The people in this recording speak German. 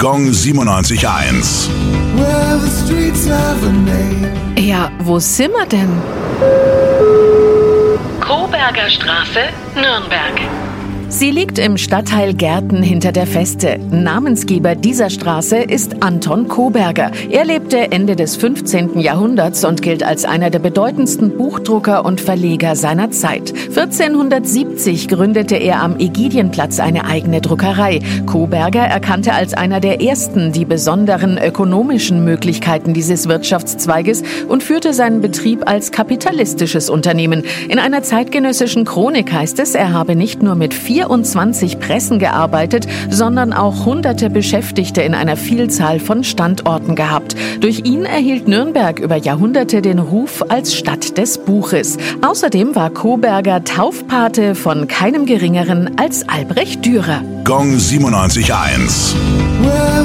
Gong 97.1. Well, the streets have a name. Ja, wo sind wir denn? Koberger Straße, Nürnberg. Sie liegt im Stadtteil Gärten hinter der Feste. Namensgeber dieser Straße ist Anton Koberger. Er lebte Ende des 15. Jahrhunderts und gilt als einer der bedeutendsten Buchdrucker und Verleger seiner Zeit. 1470 gründete er am Ägidienplatz eine eigene Druckerei. Koberger erkannte als einer der ersten die besonderen ökonomischen Möglichkeiten dieses Wirtschaftszweiges und führte seinen Betrieb als kapitalistisches Unternehmen. In einer zeitgenössischen Chronik heißt es, er habe nicht nur mit 24 Pressen gearbeitet, sondern auch hunderte Beschäftigte in einer Vielzahl von Standorten gehabt. Durch ihn erhielt Nürnberg über Jahrhunderte den Ruf als Stadt des Buches. Außerdem war Koberger Taufpate von keinem Geringeren als Albrecht Dürer. Gong 97.1. Well,